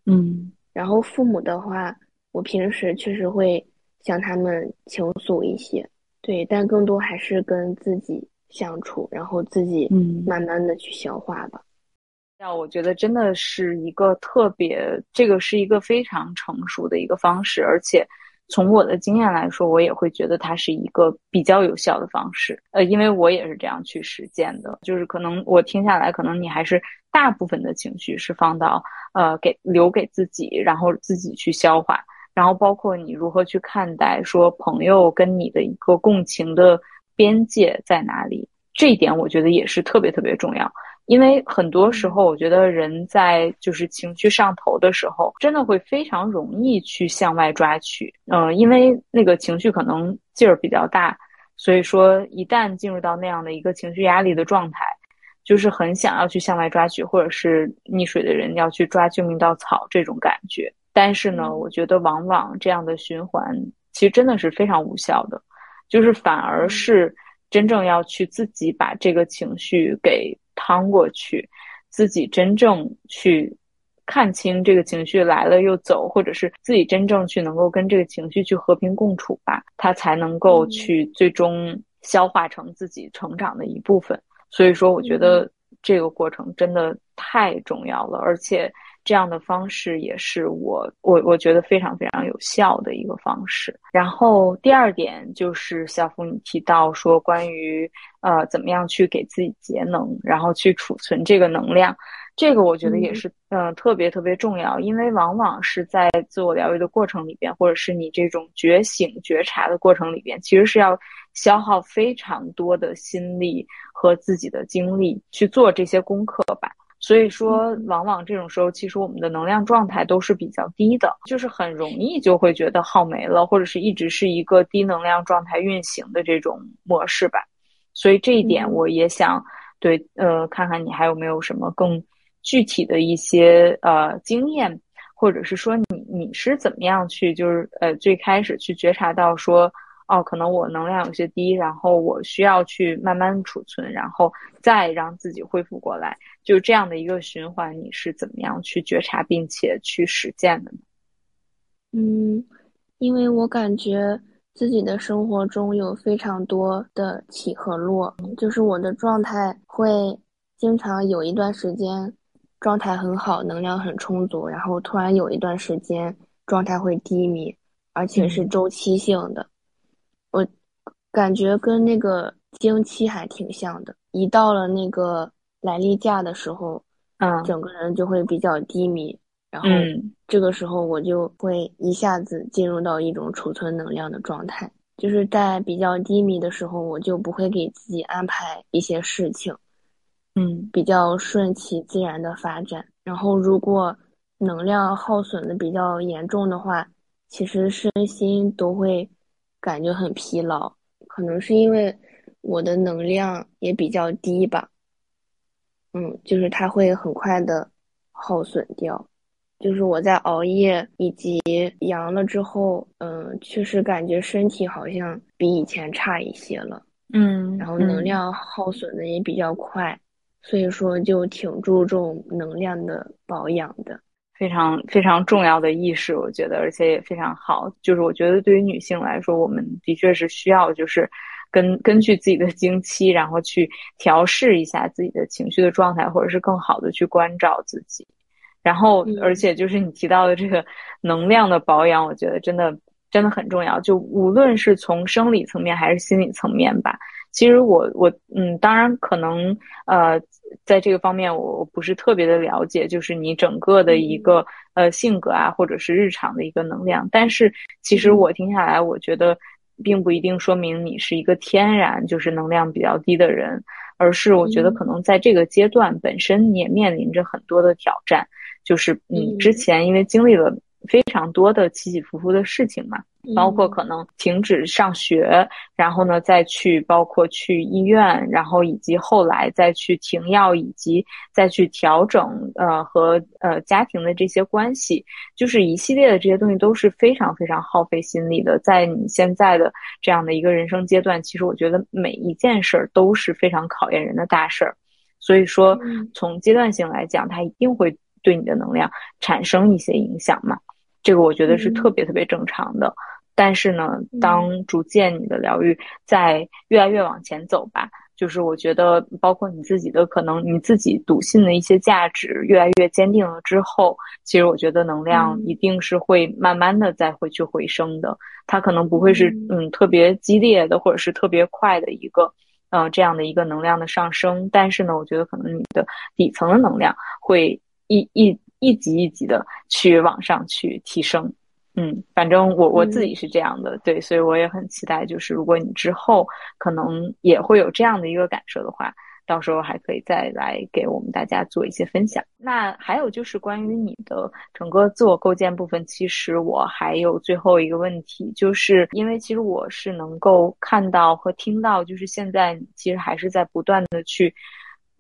嗯。然后父母的话，我平时确实会向他们倾诉一些，对，但更多还是跟自己相处，然后自己慢慢的去消化吧。那我觉得真的是一个特别，这个是一个非常成熟的一个方式，而且从我的经验来说，我也会觉得它是一个比较有效的方式。呃，因为我也是这样去实践的，就是可能我听下来，可能你还是大部分的情绪是放到呃给留给自己，然后自己去消化，然后包括你如何去看待说朋友跟你的一个共情的边界在哪里，这一点我觉得也是特别特别重要。因为很多时候，我觉得人在就是情绪上头的时候，真的会非常容易去向外抓取。嗯，因为那个情绪可能劲儿比较大，所以说一旦进入到那样的一个情绪压力的状态，就是很想要去向外抓取，或者是溺水的人要去抓救命稻草这种感觉。但是呢，我觉得往往这样的循环其实真的是非常无效的，就是反而是真正要去自己把这个情绪给。趟过去，自己真正去看清这个情绪来了又走，或者是自己真正去能够跟这个情绪去和平共处吧，它才能够去最终消化成自己成长的一部分。所以说，我觉得这个过程真的太重要了，而且。这样的方式也是我我我觉得非常非常有效的一个方式。然后第二点就是小福你提到说关于呃怎么样去给自己节能，然后去储存这个能量，这个我觉得也是嗯特别特别重要，因为往往是在自我疗愈的过程里边，或者是你这种觉醒觉察的过程里边，其实是要消耗非常多的心力和自己的精力去做这些功课吧。所以说，往往这种时候，其实我们的能量状态都是比较低的，就是很容易就会觉得耗没了，或者是一直是一个低能量状态运行的这种模式吧。所以这一点，我也想对呃，看看你还有没有什么更具体的一些呃经验，或者是说你你是怎么样去就是呃最开始去觉察到说。哦，可能我能量有些低，然后我需要去慢慢储存，然后再让自己恢复过来，就这样的一个循环，你是怎么样去觉察并且去实践的呢？嗯，因为我感觉自己的生活中有非常多的起和落，就是我的状态会经常有一段时间状态很好，能量很充足，然后突然有一段时间状态会低迷，而且是周期性的。我感觉跟那个经期还挺像的，一到了那个来例假的时候，嗯，整个人就会比较低迷，然后这个时候我就会一下子进入到一种储存能量的状态。就是在比较低迷的时候，我就不会给自己安排一些事情，嗯，比较顺其自然的发展。然后如果能量耗损的比较严重的话，其实身心都会。感觉很疲劳，可能是因为我的能量也比较低吧。嗯，就是它会很快的耗损掉。就是我在熬夜以及阳了之后，嗯，确实感觉身体好像比以前差一些了。嗯，然后能量耗损的也比较快，所以说就挺注重能量的保养的。非常非常重要的意识，我觉得，而且也非常好。就是我觉得，对于女性来说，我们的确是需要，就是根根据自己的经期，然后去调试一下自己的情绪的状态，或者是更好的去关照自己。然后，而且就是你提到的这个能量的保养，我觉得真的真的很重要。就无论是从生理层面还是心理层面吧。其实我我嗯，当然可能呃，在这个方面我我不是特别的了解，就是你整个的一个呃性格啊，或者是日常的一个能量。但是其实我听下来，我觉得并不一定说明你是一个天然就是能量比较低的人，而是我觉得可能在这个阶段本身你也面临着很多的挑战，就是你之前因为经历了。非常多的起起伏伏的事情嘛，包括可能停止上学，然后呢再去包括去医院，然后以及后来再去停药，以及再去调整呃和呃家庭的这些关系，就是一系列的这些东西都是非常非常耗费心力的。在你现在的这样的一个人生阶段，其实我觉得每一件事儿都是非常考验人的大事儿，所以说从阶段性来讲，它一定会对你的能量产生一些影响嘛。这个我觉得是特别特别正常的，但是呢，当逐渐你的疗愈在越来越往前走吧，就是我觉得，包括你自己的可能，你自己笃信的一些价值越来越坚定了之后，其实我觉得能量一定是会慢慢的再会去回升的。它可能不会是嗯。特别激烈的，或者是特别快的一个嗯这样的一个能量的上升。但是呢，我觉得可能你的底层的能量会一一一级一级的去往上去提升。嗯，反正我我自己是这样的，对，所以我也很期待，就是如果你之后可能也会有这样的一个感受的话，到时候还可以再来给我们大家做一些分享。那还有就是关于你的整个自我构建部分，其实我还有最后一个问题，就是因为其实我是能够看到和听到，就是现在其实还是在不断的去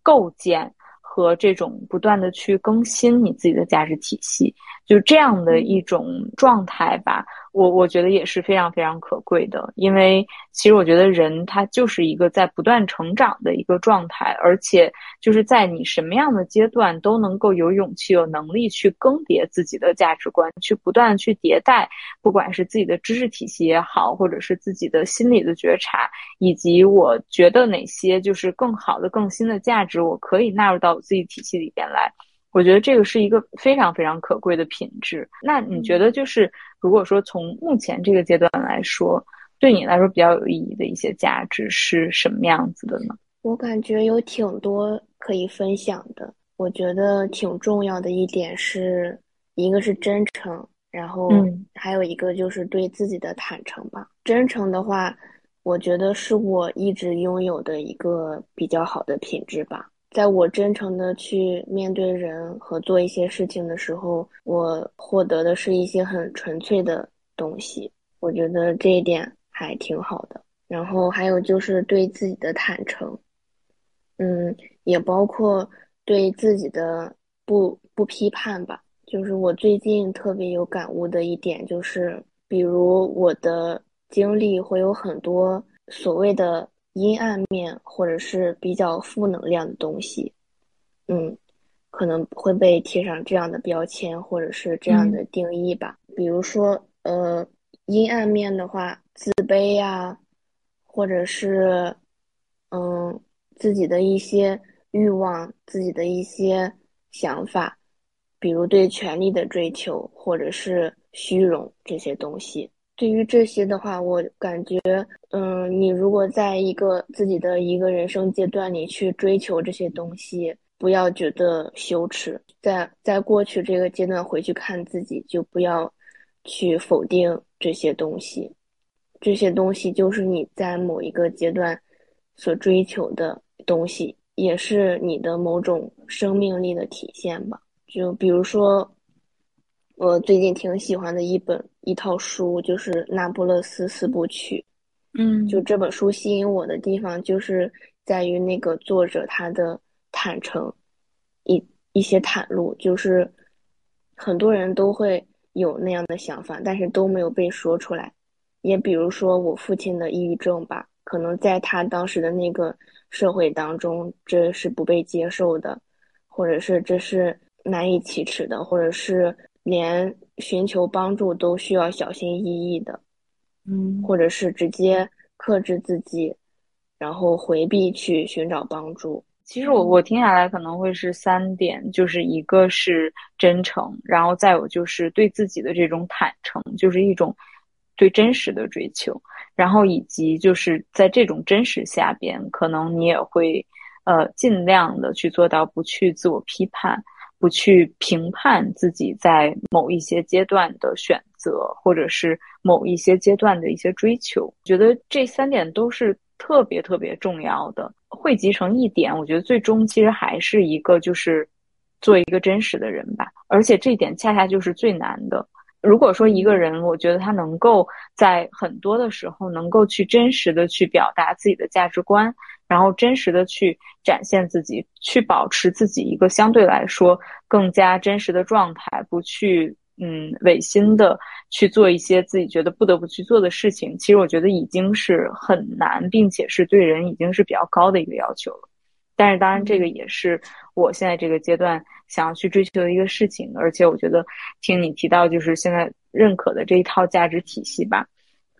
构建。和这种不断的去更新你自己的价值体系，就这样的一种状态吧。我我觉得也是非常非常可贵的，因为其实我觉得人他就是一个在不断成长的一个状态，而且就是在你什么样的阶段都能够有勇气、有能力去更迭自己的价值观，去不断去迭代，不管是自己的知识体系也好，或者是自己的心理的觉察，以及我觉得哪些就是更好的、更新的价值，我可以纳入到我自己体系里边来。我觉得这个是一个非常非常可贵的品质。那你觉得，就是如果说从目前这个阶段来说，对你来说比较有意义的一些价值是什么样子的呢？我感觉有挺多可以分享的。我觉得挺重要的一点是，一个是真诚，然后还有一个就是对自己的坦诚吧。真诚的话，我觉得是我一直拥有的一个比较好的品质吧。在我真诚的去面对人和做一些事情的时候，我获得的是一些很纯粹的东西。我觉得这一点还挺好的。然后还有就是对自己的坦诚，嗯，也包括对自己的不不批判吧。就是我最近特别有感悟的一点，就是比如我的经历会有很多所谓的。阴暗面或者是比较负能量的东西，嗯，可能会被贴上这样的标签或者是这样的定义吧。比如说，呃，阴暗面的话，自卑呀，或者是，嗯，自己的一些欲望、自己的一些想法，比如对权力的追求，或者是虚荣这些东西。对于这些的话，我感觉，嗯，你如果在一个自己的一个人生阶段里去追求这些东西，不要觉得羞耻。在在过去这个阶段回去看自己，就不要去否定这些东西。这些东西就是你在某一个阶段所追求的东西，也是你的某种生命力的体现吧。就比如说。我最近挺喜欢的一本一套书，就是《那不勒斯四部曲》。嗯，就这本书吸引我的地方，就是在于那个作者他的坦诚，一一些袒露，就是很多人都会有那样的想法，但是都没有被说出来。也比如说我父亲的抑郁症吧，可能在他当时的那个社会当中，这是不被接受的，或者是这是难以启齿的，或者是。连寻求帮助都需要小心翼翼的，嗯，或者是直接克制自己，然后回避去寻找帮助。其实我我听下来可能会是三点，就是一个是真诚，然后再有就是对自己的这种坦诚，就是一种对真实的追求，然后以及就是在这种真实下边，可能你也会呃尽量的去做到不去自我批判。不去评判自己在某一些阶段的选择，或者是某一些阶段的一些追求，觉得这三点都是特别特别重要的。汇集成一点，我觉得最终其实还是一个，就是做一个真实的人吧。而且这一点恰恰就是最难的。如果说一个人，我觉得他能够在很多的时候能够去真实的去表达自己的价值观。然后真实的去展现自己，去保持自己一个相对来说更加真实的状态，不去嗯违心的去做一些自己觉得不得不去做的事情。其实我觉得已经是很难，并且是对人已经是比较高的一个要求了。但是当然，这个也是我现在这个阶段想要去追求的一个事情。而且我觉得听你提到，就是现在认可的这一套价值体系吧。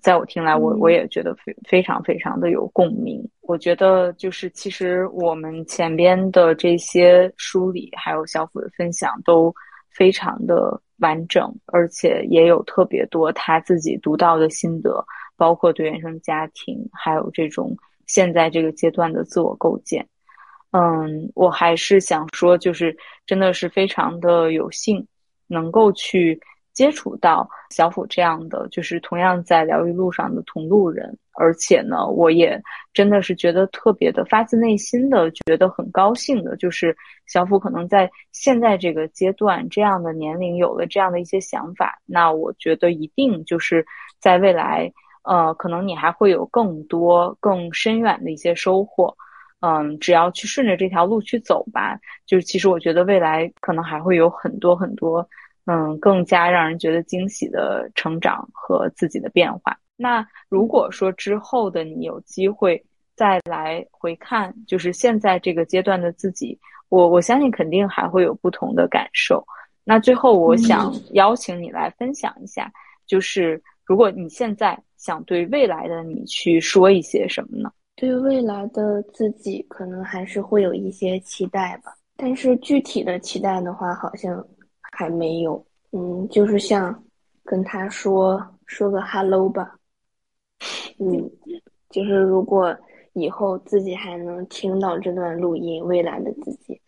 在我听来，我我也觉得非非常非常的有共鸣。我觉得就是其实我们前边的这些梳理，还有小虎的分享都非常的完整，而且也有特别多他自己独到的心得，包括对原生家庭，还有这种现在这个阶段的自我构建。嗯，我还是想说，就是真的是非常的有幸能够去。接触到小虎这样的，就是同样在疗愈路上的同路人，而且呢，我也真的是觉得特别的发自内心的觉得很高兴的，就是小虎可能在现在这个阶段这样的年龄有了这样的一些想法，那我觉得一定就是在未来，呃，可能你还会有更多更深远的一些收获，嗯，只要去顺着这条路去走吧，就是其实我觉得未来可能还会有很多很多。嗯，更加让人觉得惊喜的成长和自己的变化。那如果说之后的你有机会再来回看，就是现在这个阶段的自己，我我相信肯定还会有不同的感受。那最后，我想邀请你来分享一下，就是如果你现在想对未来的你去说一些什么呢？对未来的自己，可能还是会有一些期待吧。但是具体的期待的话，好像。还没有，嗯，就是像跟他说说个 hello 吧，嗯，就是如果以后自己还能听到这段录音，未来的自己，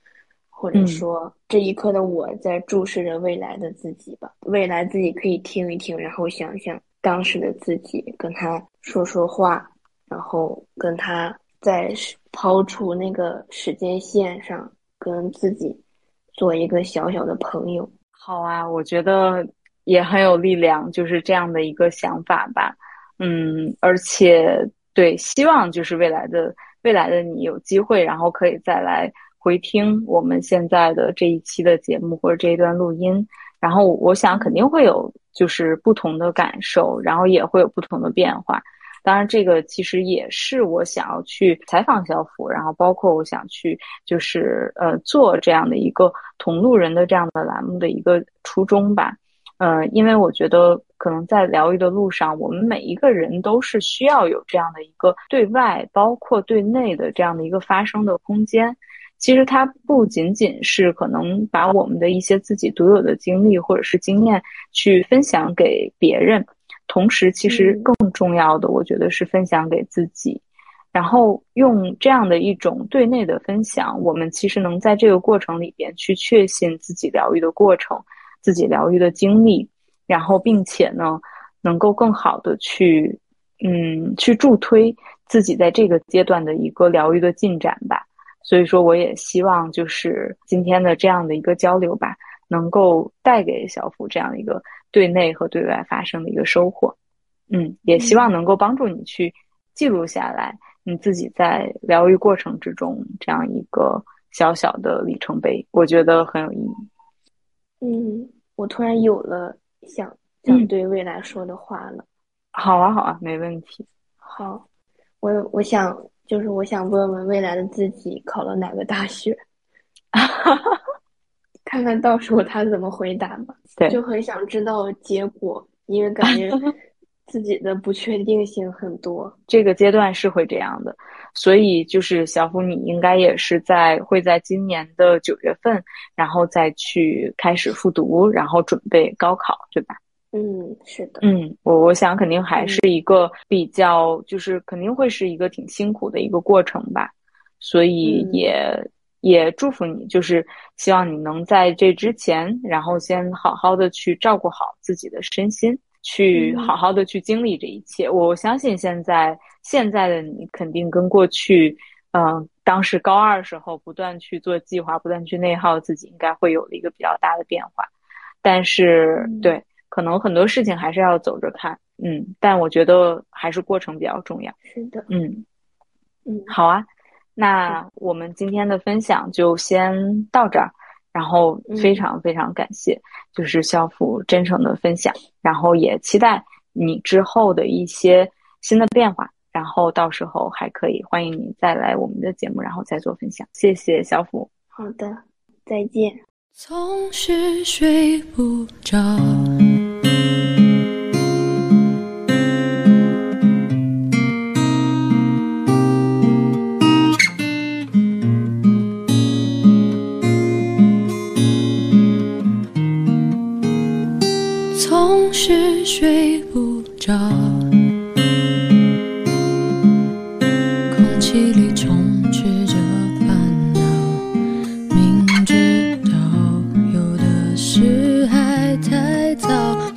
或者说这一刻的我在注视着未来的自己吧，未来自己可以听一听，然后想想当时的自己，跟他说说话，然后跟他在抛出那个时间线上跟自己。做一个小小的朋友，好啊，我觉得也很有力量，就是这样的一个想法吧。嗯，而且对，希望就是未来的未来的你有机会，然后可以再来回听我们现在的这一期的节目或者这一段录音，然后我想肯定会有就是不同的感受，然后也会有不同的变化。当然，这个其实也是我想要去采访小福，然后包括我想去就是呃做这样的一个同路人的这样的栏目的一个初衷吧。呃，因为我觉得可能在疗愈的路上，我们每一个人都是需要有这样的一个对外包括对内的这样的一个发声的空间。其实它不仅仅是可能把我们的一些自己独有的经历或者是经验去分享给别人。同时，其实更重要的，我觉得是分享给自己，然后用这样的一种对内的分享，我们其实能在这个过程里边去确信自己疗愈的过程，自己疗愈的经历，然后并且呢，能够更好的去，嗯，去助推自己在这个阶段的一个疗愈的进展吧。所以说，我也希望就是今天的这样的一个交流吧，能够带给小福这样一个。对内和对外发生的一个收获，嗯，也希望能够帮助你去记录下来你自己在疗愈过程之中这样一个小小的里程碑，我觉得很有意义。嗯，我突然有了想想对未来说的话了。好啊，好啊，没问题。好，我我想就是我想问问未来的自己考了哪个大学。看看到时候他怎么回答吧。对，就很想知道结果，因为感觉 自己的不确定性很多。这个阶段是会这样的，所以就是小虎，你应该也是在会在今年的九月份，然后再去开始复读，然后准备高考，对吧？嗯，是的。嗯，我我想肯定还是一个比较，就是肯定会是一个挺辛苦的一个过程吧，所以也。也祝福你，就是希望你能在这之前，然后先好好的去照顾好自己的身心，去好好的去经历这一切。我相信现在现在的你肯定跟过去，嗯，当时高二时候不断去做计划，不断去内耗自己，应该会有了一个比较大的变化。但是，对，可能很多事情还是要走着看，嗯，但我觉得还是过程比较重要。是的，嗯嗯，好啊。那我们今天的分享就先到这儿，然后非常非常感谢，就是肖父真诚的分享，然后也期待你之后的一些新的变化，然后到时候还可以欢迎你再来我们的节目，然后再做分享。谢谢肖父。好的，再见。总是睡不着。是睡不着，空气里充斥着烦恼。明知道有的事还太早，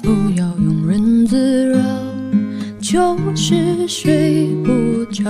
不要庸人自扰，就是睡不着。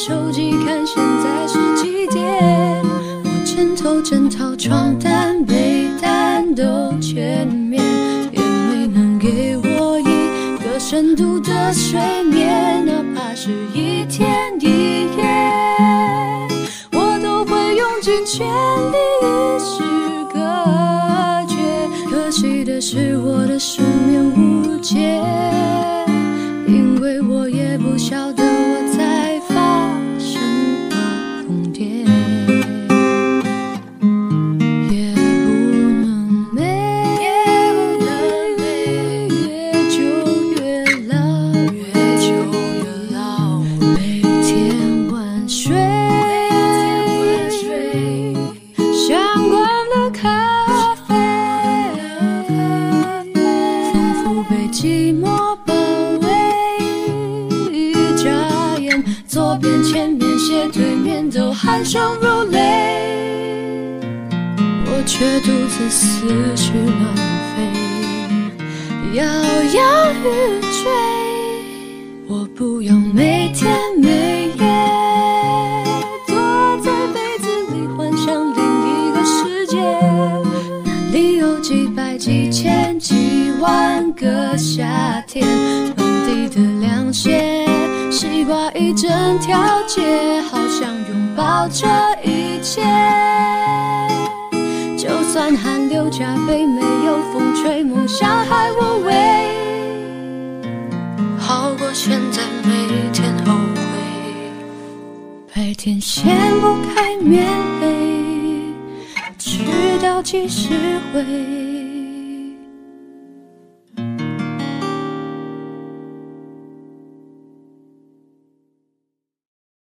手机看现在是几点。我枕头、枕套、床单、被单都全面，也没能给我一个深度的睡眠，哪怕是一天一夜，我都会用尽全力与世隔绝。可惜的是，我的失眠无解，都酣畅如泪。我却独自思绪乱飞，摇摇欲坠。我不要每天每夜躲在被子里幻想另一个世界，那里有几百、几千、几万个夏天，满地的凉鞋，西瓜一整条街，好想拥抱这一切。就算汗流浃背，没有风吹，梦想还无畏，好过现在每天后悔。白天掀不开棉被，直到几时回？